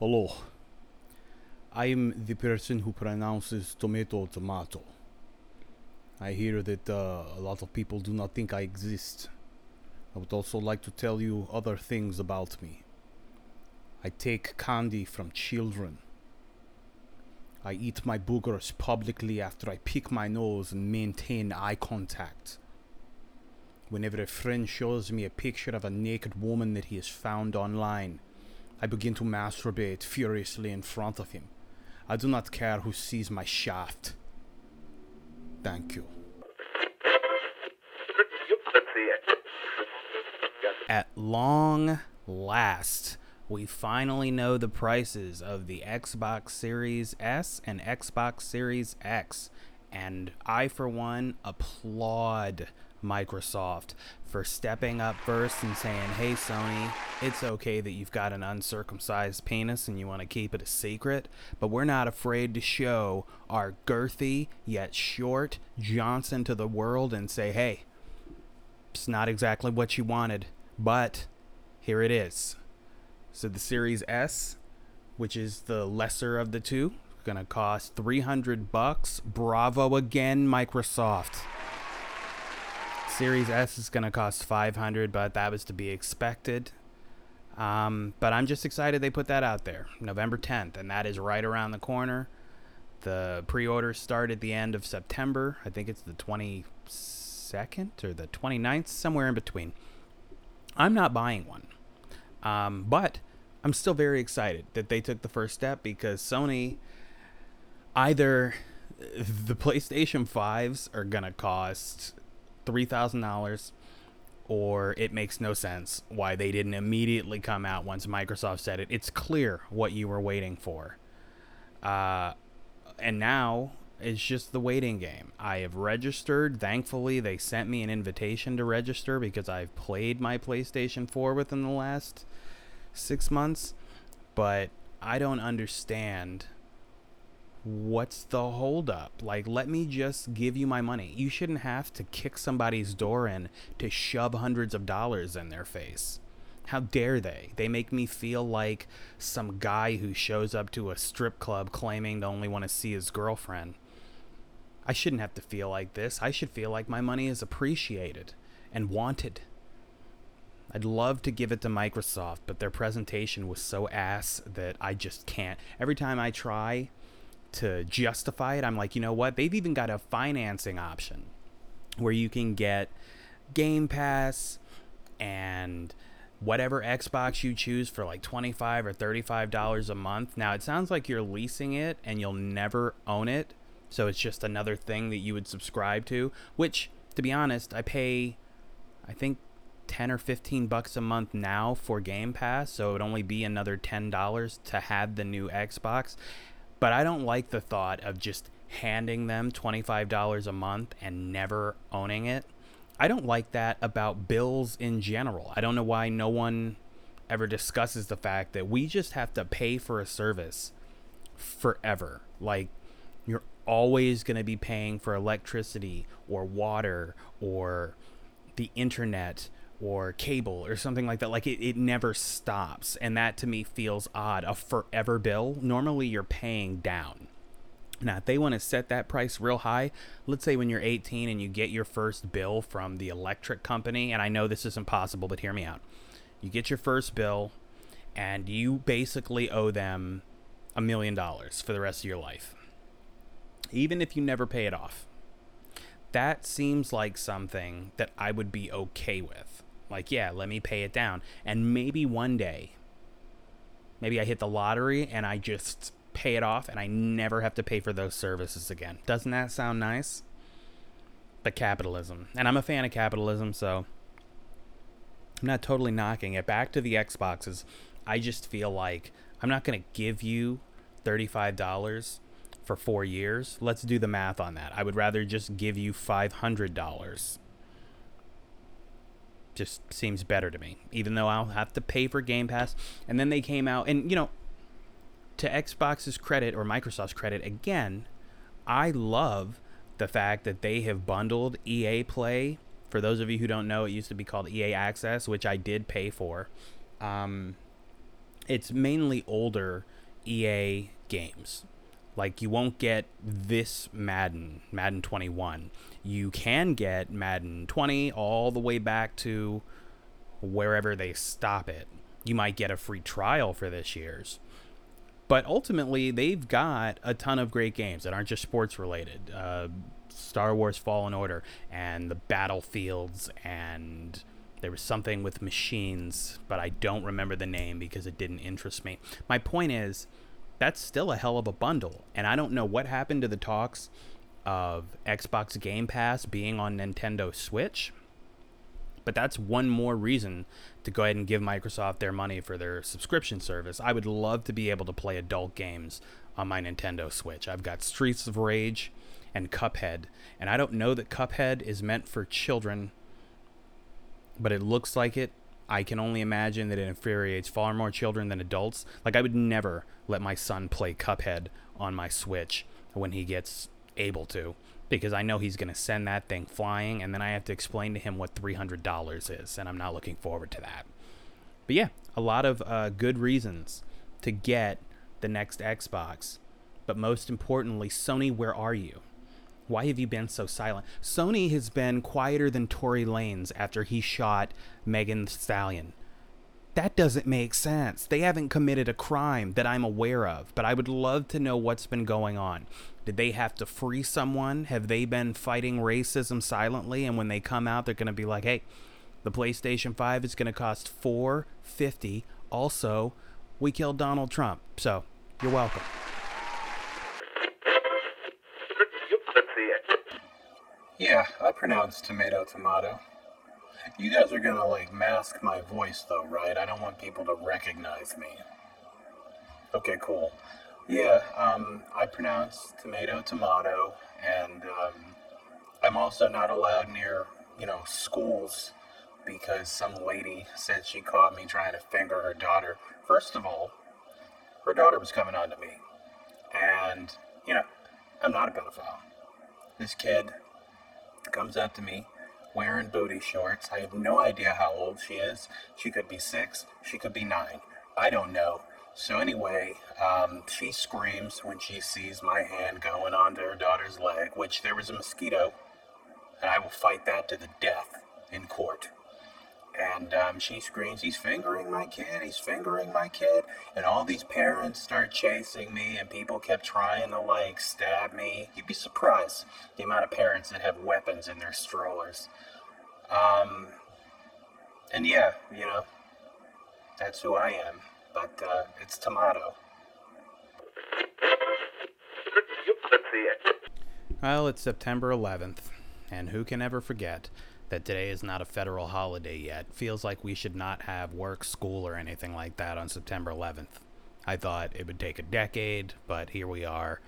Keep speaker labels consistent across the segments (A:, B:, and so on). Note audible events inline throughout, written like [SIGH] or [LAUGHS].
A: Hello. I am the person who pronounces tomato tomato. I hear that uh, a lot of people do not think I exist. I would also like to tell you other things about me. I take candy from children. I eat my boogers publicly after I pick my nose and maintain eye contact. Whenever a friend shows me a picture of a naked woman that he has found online, I begin to masturbate furiously in front of him. I do not care who sees my shaft. Thank you. At long last, we finally know the prices of the Xbox Series S and Xbox Series X. And I, for one, applaud Microsoft for stepping up first and saying, hey, Sony, it's okay that you've got an uncircumcised penis and you want to keep it a secret, but we're not afraid to show our girthy yet short Johnson to the world and say, hey, it's not exactly what you wanted, but here it is. So the Series S, which is the lesser of the two, gonna cost 300 bucks. Bravo again, Microsoft. Series S is gonna cost 500, but that was to be expected. Um, but I'm just excited they put that out there, November 10th, and that is right around the corner. The pre-orders start at the end of September. I think it's the 22nd or the 29th, somewhere in between. I'm not buying one, um, but I'm still very excited that they took the first step because Sony either the PlayStation 5s are going to cost $3,000 or it makes no sense why they didn't immediately come out once Microsoft said it. It's clear what you were waiting for. Uh, and now it's just the waiting game. I have registered. Thankfully, they sent me an invitation to register because I've played my PlayStation 4 within the last six months. But I don't understand what's the holdup? Like, let me just give you my money. You shouldn't have to kick somebody's door in to shove hundreds of dollars in their face. How dare they? They make me feel like some guy who shows up to a strip club claiming to only want to see his girlfriend. I shouldn't have to feel like this. I should feel like my money is appreciated and wanted. I'd love to give it to Microsoft, but their presentation was so ass that I just can't. Every time I try to justify it, I'm like, you know what? They've even got a financing option where you can get Game Pass and whatever Xbox you choose for like 25 or 35 dollars a month. Now, it sounds like you're leasing it and you'll never own it, so it's just another thing that you would subscribe to, which to be honest, I pay I think 10 or 15 bucks a month now for Game Pass, so it would only be another $10 to have the new Xbox. But I don't like the thought of just handing them $25 a month and never owning it. I don't like that about bills in general. I don't know why no one ever discusses the fact that we just have to pay for a service forever. Like, you're always going to be paying for electricity or water or the internet or cable or something like that. Like it, it never stops. And that to me feels odd. A forever bill, normally you're paying down. Now, if they want to set that price real high, let's say when you're 18 and you get your first bill from the electric company, and I know this is impossible, but hear me out. You get your first bill, and you basically owe them a million dollars for the rest of your life, even if you never pay it off. That seems like something that I would be okay with. Like, yeah, let me pay it down. And maybe one day, maybe I hit the lottery and I just pay it off and I never have to pay for those services again. Doesn't that sound nice? But capitalism. And I'm a fan of capitalism, so I'm not totally knocking it. Back to the Xboxes, I just feel like I'm not going to give you $35 for four years. Let's do the math on that. I would rather just give you $500 just seems better to me, even though I'll have to pay for Game Pass. And then they came out, and you know, to Xbox's credit or Microsoft's credit, again, I love the fact that they have bundled EA Play. For those of you who don't know, it used to be called EA Access, which I did pay for. Um, it's mainly older EA games. Like you won't get this Madden, Madden 21. You can get Madden 20 all the way back to wherever they stop it. You might get a free trial for this year's. But ultimately, they've got a ton of great games that aren't just sports related. Uh, Star Wars Fallen Order and the Battlefields and there was something with machines, but I don't remember the name because it didn't interest me. My point is, that's still a hell of a bundle, and I don't know what happened to the talks of Xbox Game Pass being on Nintendo Switch. But that's one more reason to go ahead and give Microsoft their money for their subscription service. I would love to be able to play adult games on my Nintendo Switch. I've got Streets of Rage and Cuphead, and I don't know that Cuphead is meant for children but it looks like it. I can only imagine that it infuriates far more children than adults. Like I would never let my son play Cuphead on my Switch when he gets able to because I know he's going to send that thing flying and then I have to explain to him what $300 is and I'm not looking forward to that. But yeah, a lot of uh, good reasons to get the next Xbox. But most importantly, Sony, where are you? Why have you been so silent? Sony has been quieter than Tory Lanez after he shot Megan Stallion. That doesn't make sense. They haven't committed a crime that I'm aware of, but I would love to know what's been going on. Did they have to free someone? Have they been fighting racism silently and when they come out they're going to be like, "Hey, the PlayStation 5 is going to cost 450. Also, we killed Donald Trump." So, you're welcome.
B: Yeah, I pronounce tomato tomato. You guys are gonna like mask my voice though, right? I don't want people to recognize me. Okay, cool. Yeah, um, I pronounce tomato tomato, and um, I'm also not allowed near, you know, schools because some lady said she caught me trying to finger her daughter. First of all, her daughter was coming on to me, and you know, I'm not a pedophile. This kid comes up to me wearing booty shorts. I have no idea how old she is. She could be six, she could be nine. I don't know. So, anyway, um, she screams when she sees my hand going onto her daughter's leg, which there was a mosquito, and I will fight that to the death in court. And um, she screams, He's fingering my kid, he's fingering my kid. And all these parents start chasing me, and people kept trying to like stab me. You'd be surprised the amount of parents that have weapons in their strollers. Um, and yeah, you know, that's who I am. But uh, it's tomato.
A: Well, it's September 11th, and who can ever forget that today is not a federal holiday yet. Feels like we should not have work, school, or anything like that on September 11th. I thought it would take a decade, but here we are,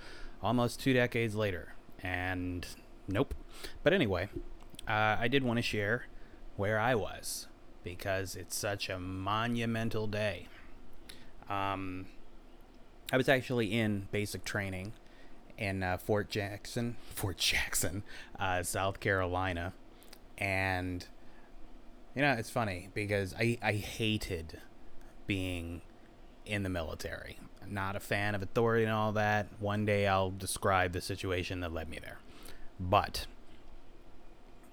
A: almost two decades later, and nope. But anyway, uh, I did want to share where I was because it's such a monumental day. Um, I was actually in basic training in uh, Fort Jackson, [LAUGHS] Fort Jackson, uh, South Carolina and you know it's funny because I I hated being in the military. I'm not a fan of authority and all that. One day I'll describe the situation that led me there. But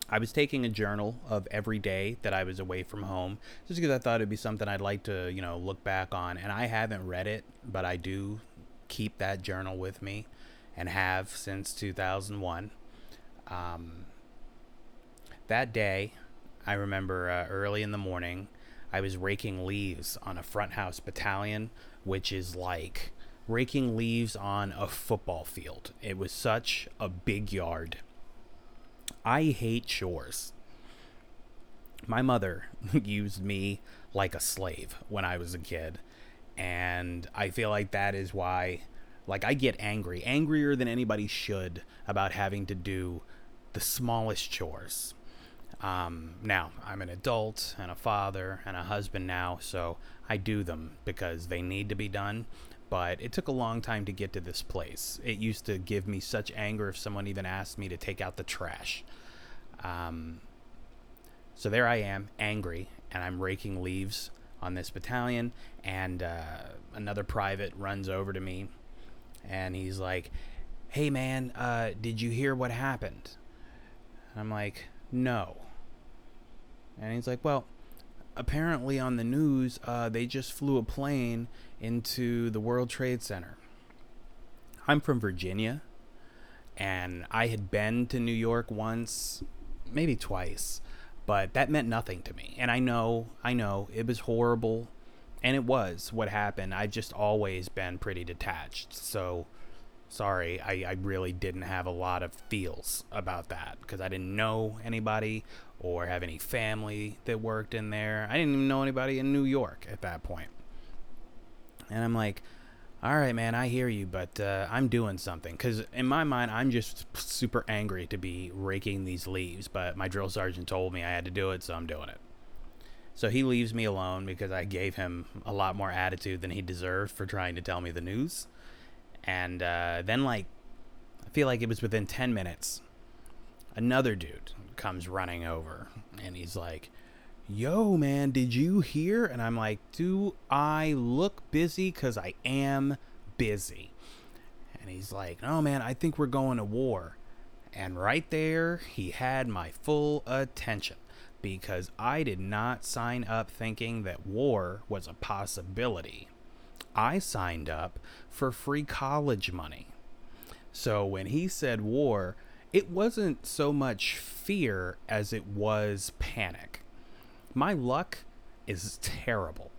A: I was taking a journal of every day that I was away from home just because I thought it'd be something I'd like to, you know, look back on. And I haven't read it, but I do keep that journal with me and have since 2001. Um, that day, I remember uh, early in the morning, I was raking leaves on a front house battalion, which is like raking leaves on a football field. It was such a big yard. I hate chores. My mother [LAUGHS] used me like a slave when I was a kid. And I feel like that is why, like, I get angry, angrier than anybody should about having to do the smallest chores. Um, now, I'm an adult and a father and a husband now, so I do them because they need to be done. But it took a long time to get to this place. It used to give me such anger if someone even asked me to take out the trash. Um, so there I am, angry, and I'm raking leaves on this battalion, and uh, another private runs over to me, and he's like, "Hey, man, uh, did you hear what happened?" And I'm like, "No." And he's like, "Well." Apparently, on the news, uh, they just flew a plane into the World Trade Center. I'm from Virginia, and I had been to New York once, maybe twice, but that meant nothing to me. And I know, I know, it was horrible, and it was what happened. I've just always been pretty detached. So, sorry, I, I really didn't have a lot of feels about that because I didn't know anybody or have any family that worked in there. I didn't even know anybody in New York at that point. And I'm like, all right, man, I hear you, but uh, I'm doing something. Because in my mind, I'm just super angry to be raking these leaves, but my drill sergeant told me I had to do it, so I'm doing it. So he leaves me alone because I gave him a lot more attitude than he deserved for trying to tell me the news. And uh, then, like, I feel like it was within 10 minutes, another dude comes running over and he's like, yo, man, did you hear? And I'm like, do I look busy? Because I am busy. And he's like, no, man, I think we're going to war. And right there, he had my full attention because I did not sign up thinking that war was a possibility. I signed up for free college money. So when he said war, it wasn't so much fear as it was panic my luck is terrible.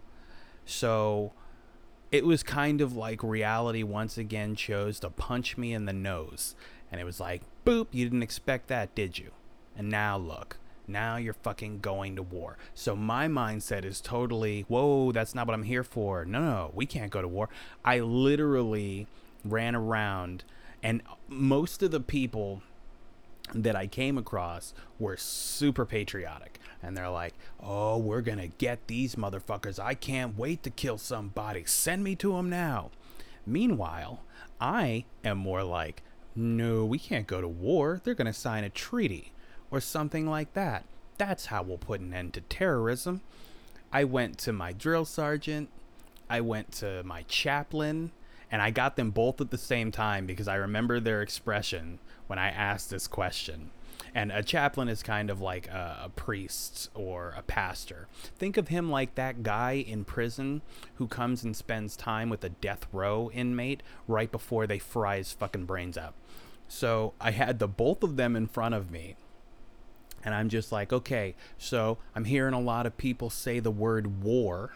A: So it was kind of like reality once again chose to punch me in the nose. And it was like, boop, you didn't expect that, did you? And now look, now you're fucking going to war. So my mindset is totally, whoa, that's not what I'm here for. No, no, we can't go to war. I literally ran around, and most of the people that I came across were super patriotic and they're like, "Oh, we're going to get these motherfuckers. I can't wait to kill somebody. Send me to them now." Meanwhile, I am more like, "No, we can't go to war. They're going to sign a treaty or something like that. That's how we'll put an end to terrorism." I went to my drill sergeant, I went to my chaplain, and I got them both at the same time because I remember their expression when I asked this question. And a chaplain is kind of like a, a, priest or a pastor. Think of him like that guy in prison who comes and spends time with a death row inmate right before they fry his fucking brains out. So I had the both of them in front of me. And I'm just like, okay, so I'm hearing a lot of people say the word war.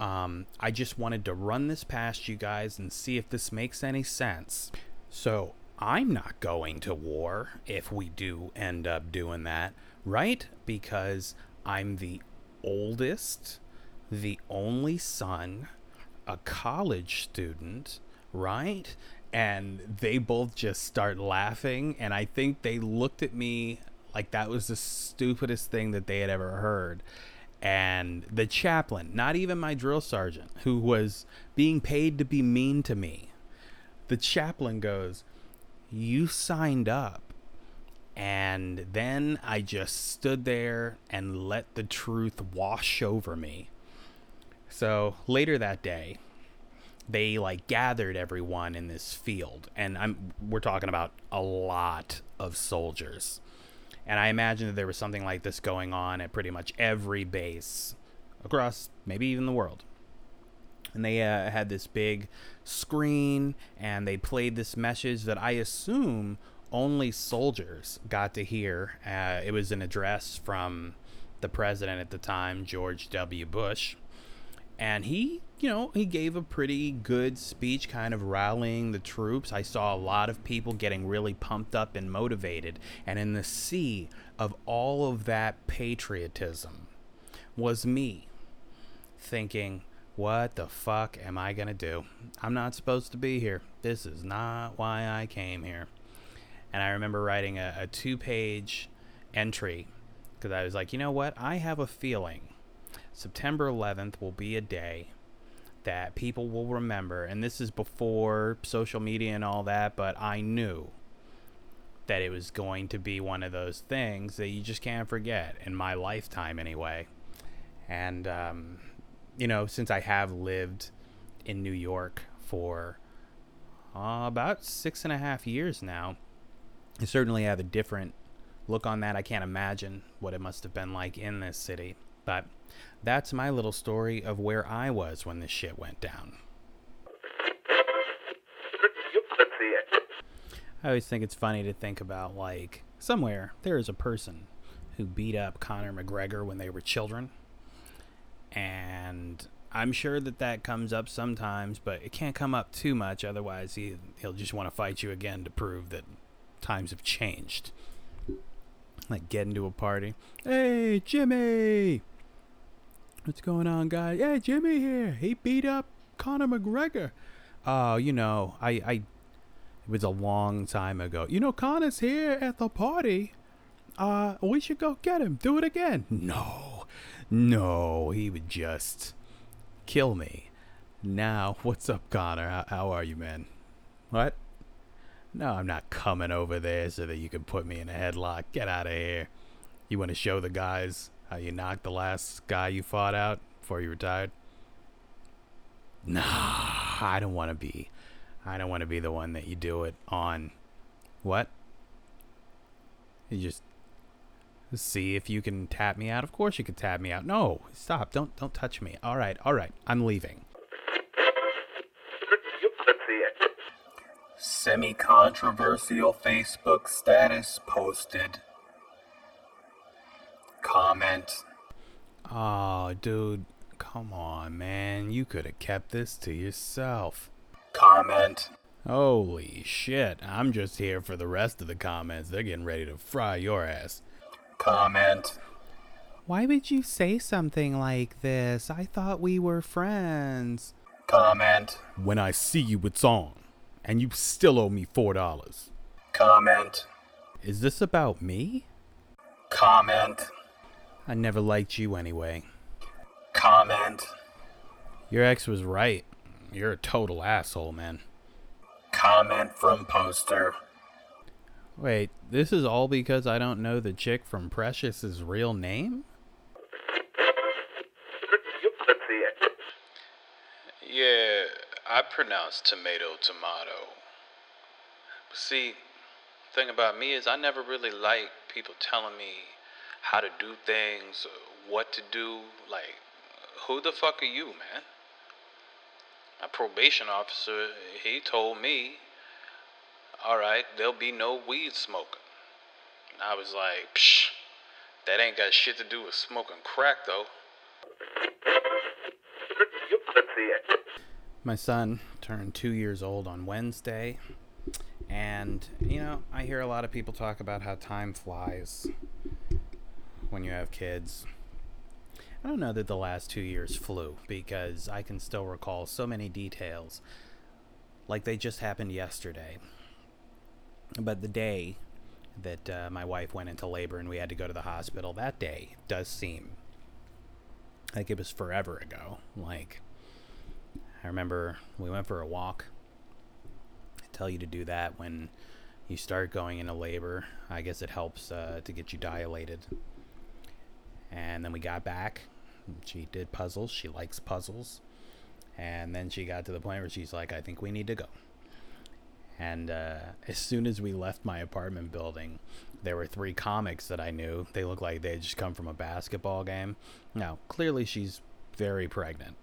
A: Um, I just wanted to run this past you guys and see if this makes any sense. So I'm not going to war if we do end up doing that, right? Because I'm the oldest, the only son, a college student, right? And they both just start laughing. And I think they looked at me like that was the stupidest thing that they had ever heard. And the chaplain, not even my drill sergeant, who was being paid to be mean to me, the chaplain goes, you signed up. And then I just stood there and let the truth wash over me. So later that day, they like gathered everyone in this field and I'm we're talking about a lot of soldiers. And I imagine that there was something like this going on at pretty much every base across maybe even the world and they uh, had this big screen and they played this message that I assume only soldiers got to hear. Uh, it was an address from the president at the time, George W. Bush. And he, you know, he gave a pretty good speech, kind of rallying the troops. I saw a lot of people getting really pumped up and motivated. And in the sea of all of that patriotism was me thinking, what the fuck am I going to do? I'm not supposed to be here. This is not why I came here. And I remember writing a, a two page entry because I was like, you know what? I have a feeling September 11th will be a day that people will remember. And this is before social media and all that, but I knew that it was going to be one of those things that you just can't forget in my lifetime, anyway. And um, you know, since I have lived in New York for uh, about six and a half years now, I certainly have a different look on that. I can't imagine what it must have been like in this city. But that's my little story of where I was when this shit went down. I always think it's funny to think about like somewhere there is a person who beat up Conor McGregor when they were children. And I'm sure that that comes up sometimes, but it can't come up too much. Otherwise, he, he'll just want to fight you again to prove that times have changed. Like get into a party. Hey, Jimmy! What's going on, guys? Yeah, Jimmy here. He beat up Conor McGregor. Oh, you know, I, I, it was a long time ago. You know, Conor's here at the party. Uh, we should go get him. Do it again. No, no, he would just kill me. Now, [LAUGHS] what's up, Conor? How, how are you, man? What? No, I'm not coming over there so that you can put me in a headlock. Get out of here. You want to show the guys how you knocked the last guy you fought out before you retired? Nah, I don't want to be. I don't want to be the one that you do it on. What? You just see if you can tap me out. Of course you can tap me out. No, stop. Don't don't touch me. All right. All right. I'm leaving.
B: Semi controversial Facebook status posted. Comment.
A: Oh, dude, come on, man. You could have kept this to yourself.
B: Comment.
A: Holy shit. I'm just here for the rest of the comments. They're getting ready to fry your ass.
B: Comment.
A: Why would you say something like this? I thought we were friends.
B: Comment.
A: When I see you, it's on. And you still owe me $4.
B: Comment.
A: Is this about me?
B: Comment.
A: I never liked you anyway.
B: Comment.
A: Your ex was right. You're a total asshole, man.
B: Comment from poster.
A: Wait, this is all because I don't know the chick from Precious's real name?
C: Yeah, I pronounce tomato tomato. See, thing about me is I never really like people telling me how to do things, what to do. Like, who the fuck are you, man? A probation officer, he told me, all right, there'll be no weed smoking. And I was like, psh, that ain't got shit to do with smoking crack, though.
A: My son turned two years old on Wednesday, and you know, I hear a lot of people talk about how time flies when you have kids. I don't know that the last two years flew because I can still recall so many details like they just happened yesterday. But the day that uh, my wife went into labor and we had to go to the hospital, that day does seem like it was forever ago. Like, I remember we went for a walk. I tell you to do that when you start going into labor. I guess it helps uh, to get you dilated. And then we got back. She did puzzles. She likes puzzles. And then she got to the point where she's like, I think we need to go. And uh, as soon as we left my apartment building, there were three comics that I knew. They looked like they had just come from a basketball game. Now, clearly she's very pregnant.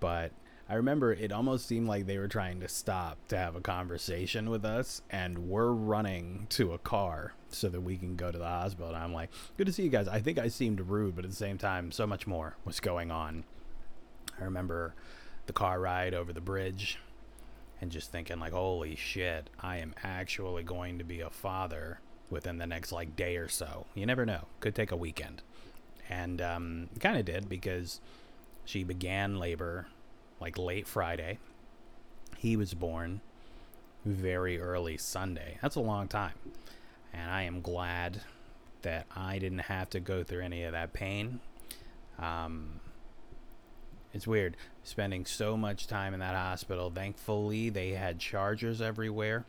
A: But I remember it almost seemed like they were trying to stop to have a conversation with us, and we're running to a car so that we can go to the hospital. And I'm like, good to see you guys. I think I seemed rude, but at the same time, so much more was going on. I remember the car ride over the bridge and just thinking, like, holy shit, I am actually going to be a father within the next like day or so. You never know. Could take a weekend. And um, kind of did because she began labor like late Friday. He was born very early Sunday. That's a long time. And I am glad that I didn't have to go through any of that pain. Um, it's weird spending so much time in that hospital. Thankfully, they had chargers everywhere.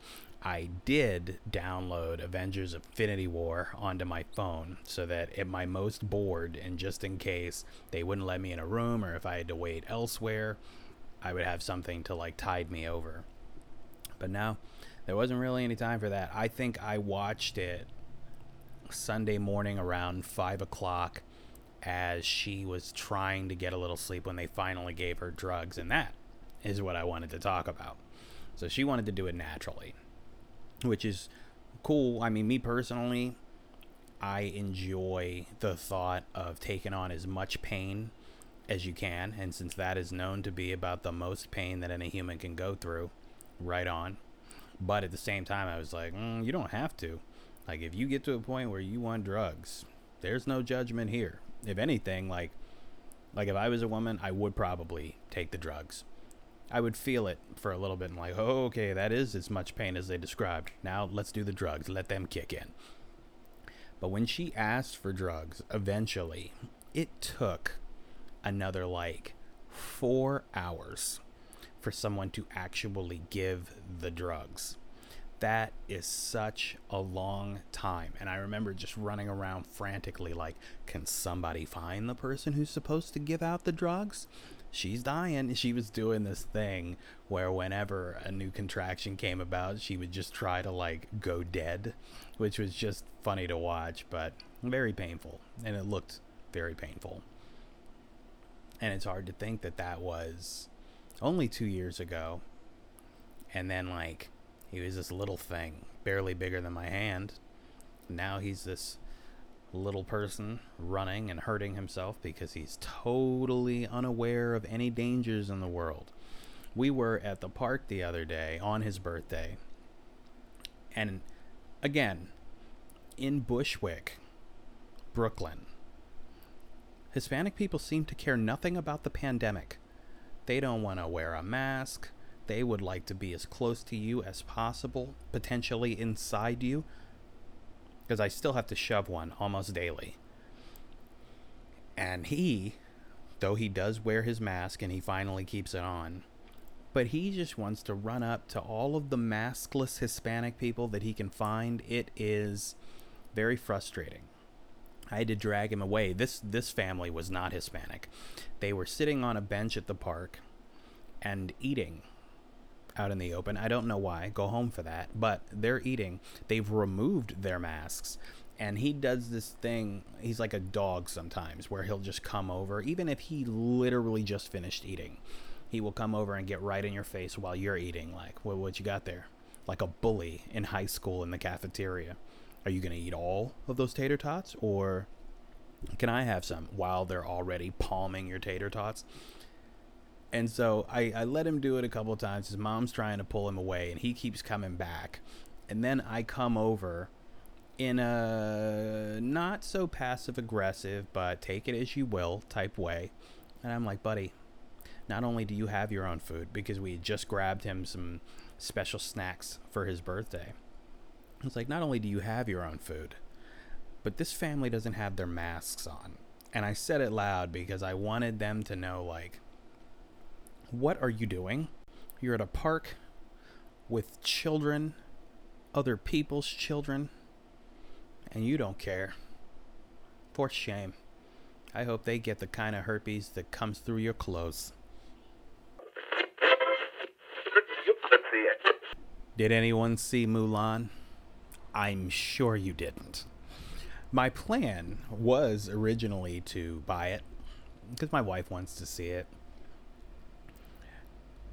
A: I did download Avengers Infinity War onto my phone so that at my most bored, and just in case they wouldn't let me in a room or if I had to wait elsewhere, I would have something to like tide me over. But now, there wasn't really any time for that. I think I watched it Sunday morning around 5 o'clock as she was trying to get a little sleep when they finally gave her drugs, and that is what I wanted to talk about. So she wanted to do it naturally, [LAUGHS] which is cool. I mean, me personally, I enjoy the thought of taking on as much pain as you can, and since that is known to be about the most pain that any human can go through, right on. But at the same time, I was like, mm, you don't have to. Like, if you get to a point where you want drugs, there's no judgment here. If anything, like, like if I was a woman, I would probably take the drugs. I would feel it for a little bit and like, oh, okay, that is as much pain as they described. Now let's do the drugs. Let them kick in. But when she asked for drugs, eventually, it took another like four hours for someone to actually give the drugs. That is such a long time. And I remember just running around frantically, like, can somebody find the person who's supposed to give out the drugs? She's dying. She was doing this thing where whenever a new contraction came about, she would just try to like go dead, which was just funny to watch, but very painful. And it looked very painful. And it's hard to think that that was only two years ago. And then, like, he was this little thing, barely bigger than my hand. Now he's this little person running and hurting himself because he's totally unaware of any dangers in the world. We were at the park the other day on his birthday. And again, in Bushwick, Brooklyn, Hispanic people seem to care nothing about the pandemic. They don't want to wear a mask. They would like to be as close to you as possible, potentially inside you, because I still have to shove one almost daily. And he, though he does wear his mask and he finally keeps it on, but he just wants to run up to all of the maskless Hispanic people that he can find. It is very frustrating. I had to drag him away. This this family was not Hispanic. They were sitting on a bench at the park and eating out in the open. I don't know why. Go home for that. But they're eating. They've removed their masks. And he does this thing. He's like a dog sometimes where he'll just come over, even if he literally just finished eating. He will come over and get right in your face while you're eating. Like, what, what you got there? Like a bully in high school in the cafeteria. Are you going to eat all of those tater tots? Or can I have some while they're already palming your tater tots? And so I, I let him do it a couple times. His mom's trying to pull him away, and he keeps coming back. And then I come over in a not so passive aggressive, but take it as you will type way. And I'm like, buddy, not only do you have your own food, because we just grabbed him some special snacks for his birthday. It's like, not only do you have your own food, but this family doesn't have their masks on. And I said it loud because I wanted them to know, like, what are you doing? You're at a park with children, other people's children, and you don't care. For shame. I hope they get the kind of herpes that comes through your clothes. Did anyone see Mulan? I'm sure you didn't. My plan was originally to buy it because my wife wants to see it.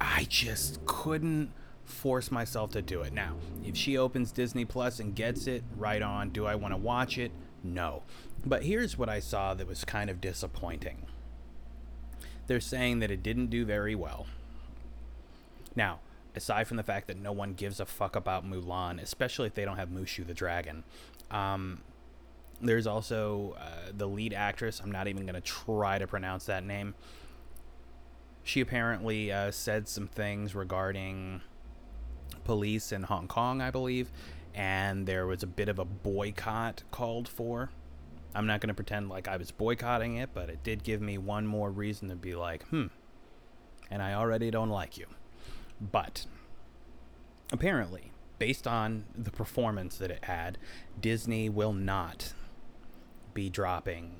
A: I just couldn't force myself to do it. Now, if she opens Disney Plus and gets it, right on. Do I want to watch it? No. But here's what I saw that was kind of disappointing. They're saying that it didn't do very well. Now, aside from the fact that no one gives a fuck about Mulan, especially if they don't have Mushu the dragon, um, there's also uh, the lead actress. I'm not even going to try to pronounce that name she apparently uh, said some things regarding police in Hong Kong, I believe, and there was a bit of a boycott called for. I'm not going to pretend like I was boycotting it, but it did give me one more reason to be like, hmm, and I already don't like you. But apparently, based on the performance that it had, Disney will not be dropping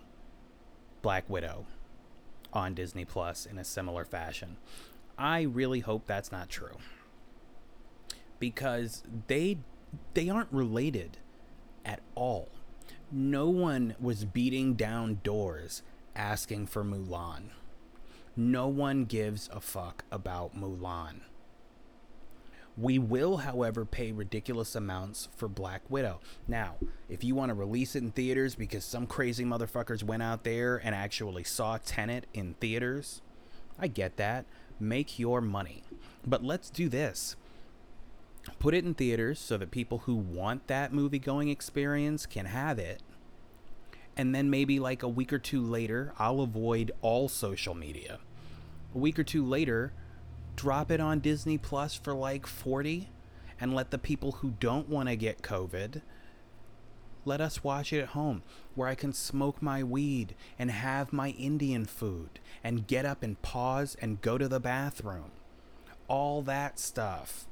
A: Black Widow on Disney Plus in a similar fashion. I really hope that's not true. Because they they aren't related at all. No one was beating down doors asking for Mulan. No one gives a fuck about Mulan. We will, however, pay ridiculous amounts for Black Widow. Now, if you want to release it in theaters because some crazy motherfuckers went out there and actually saw Tenet in theaters, I get that. Make your money. But let's do this put it in theaters so that people who want that movie going experience can have it. And then maybe like a week or two later, I'll avoid all social media. A week or two later, drop it on Disney Plus for like 40 and let the people who don't want to get COVID let us watch it at home where I can smoke my weed and have my Indian food and get up and pause and go to the bathroom. All that stuff.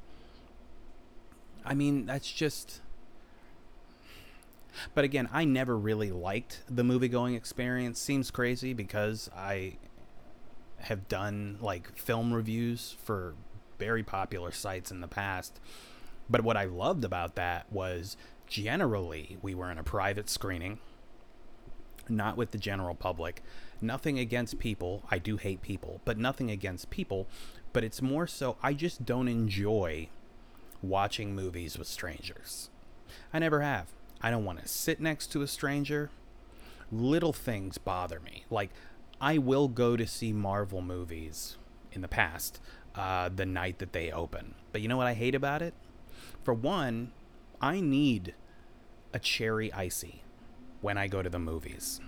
A: I mean, that's just. But again, I never really liked the movie going experience. Seems crazy because I have done like film reviews for very popular sites in the past. But what I loved about that was generally we were in a private screening, not with the general public. Nothing against people. I do hate people, but nothing against people. But it's more so I just don't enjoy watching movies with strangers. I never have. I don't want to sit next to a stranger. Little things bother me. Like I will go to see Marvel movies in the past uh, the night that they open. But you know what I hate about it? For one, I need a cherry ICEE when I go to the movies.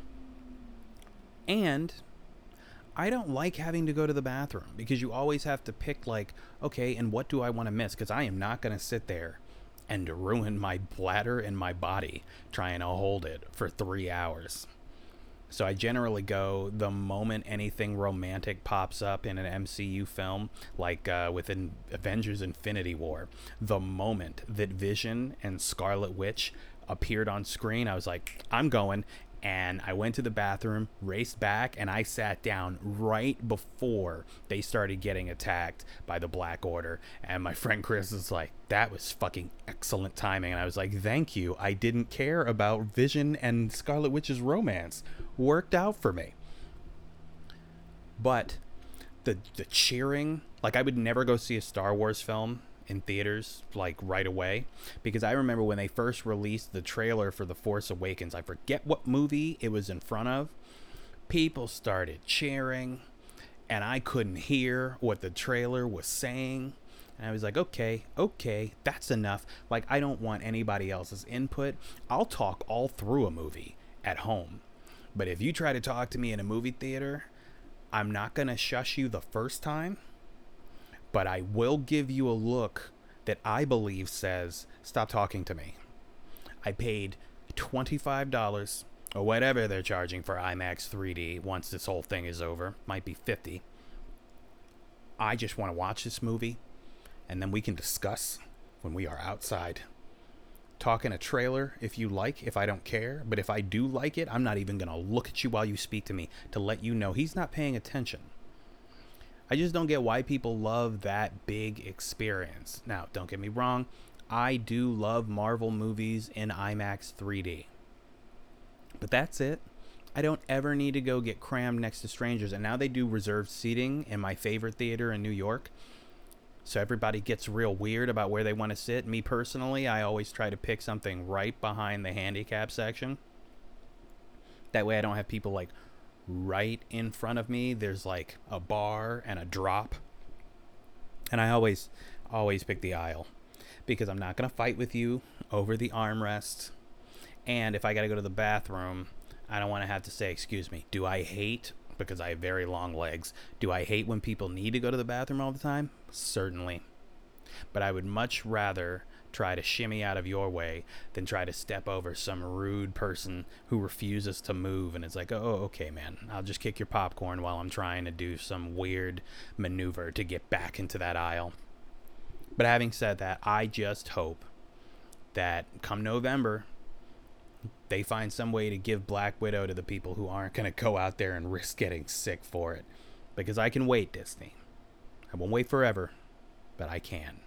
A: And I don't like having to go to the bathroom because you always have to pick, like, okay, and what do I want to miss? Because I am not going to sit there and ruin my bladder and my body trying to hold it for three hours. So I generally go the moment anything romantic pops up in an MCU film, like uh, within Avengers Infinity War. The moment that Vision and Scarlet Witch appeared on screen, I was like, I'm going. And I went to the bathroom, raced back, and I sat down right before they started getting attacked by the Black Order. And my [LAUGHS] friend Chris was like, That was fucking excellent timing. And I was like, Thank you. I didn't care about Vision and Scarlet Witch's romance worked out for me. But the the cheering, like I would never go see a Star Wars film in theaters like right away because I remember when they first released the trailer for The Force Awakens, I forget what movie it was in front of. People started cheering and I couldn't hear what the trailer was saying. And I was like, okay, okay, that's enough. Like, I don't want anybody else's input. I'll talk all through a movie at home. But if you try to talk to me in a movie theater, I'm not going to shush you the first time, but I will give you a look that I believe says, stop talking to me. I paid $25 or whatever they're charging for IMAX 3D once this whole thing is over. Might be 50. I just want to watch this movie and then we can discuss when we are outside talk in a trailer if you like, if I don't care. But if I do like it, I'm not even going to look at you while you speak to me to let you know he's not paying attention. I just don't get why people love that big experience. Now, don't get me wrong, I do love Marvel movies in IMAX 3D. But that's it. I don't ever need to go get crammed next to strangers. And now they do reserved seating in my favorite theater in New York. So everybody gets real weird about where they want to sit. Me personally, I always try to pick something right behind the handicap section. That way I don't have people like right in front of me. There's like a bar and a drop. And I always always pick the aisle because I'm not going to fight with you over the armrest. And if I got to go to the bathroom, I don't want to have to say, "Excuse me, do I hate because I have very long legs. Do I hate when people need to go to the bathroom all the time? Certainly. But I would much rather try to shimmy out of your way than try to step over some rude person who refuses to move and it's like, oh, okay, man, I'll just kick your popcorn while I'm trying to do some weird maneuver to get back into that aisle. But having said that, I just hope that come November, they find some way to give Black Widow to the people who aren't going to go out there and risk getting sick for it. Because I can wait, Disney. I won't wait forever, but I can.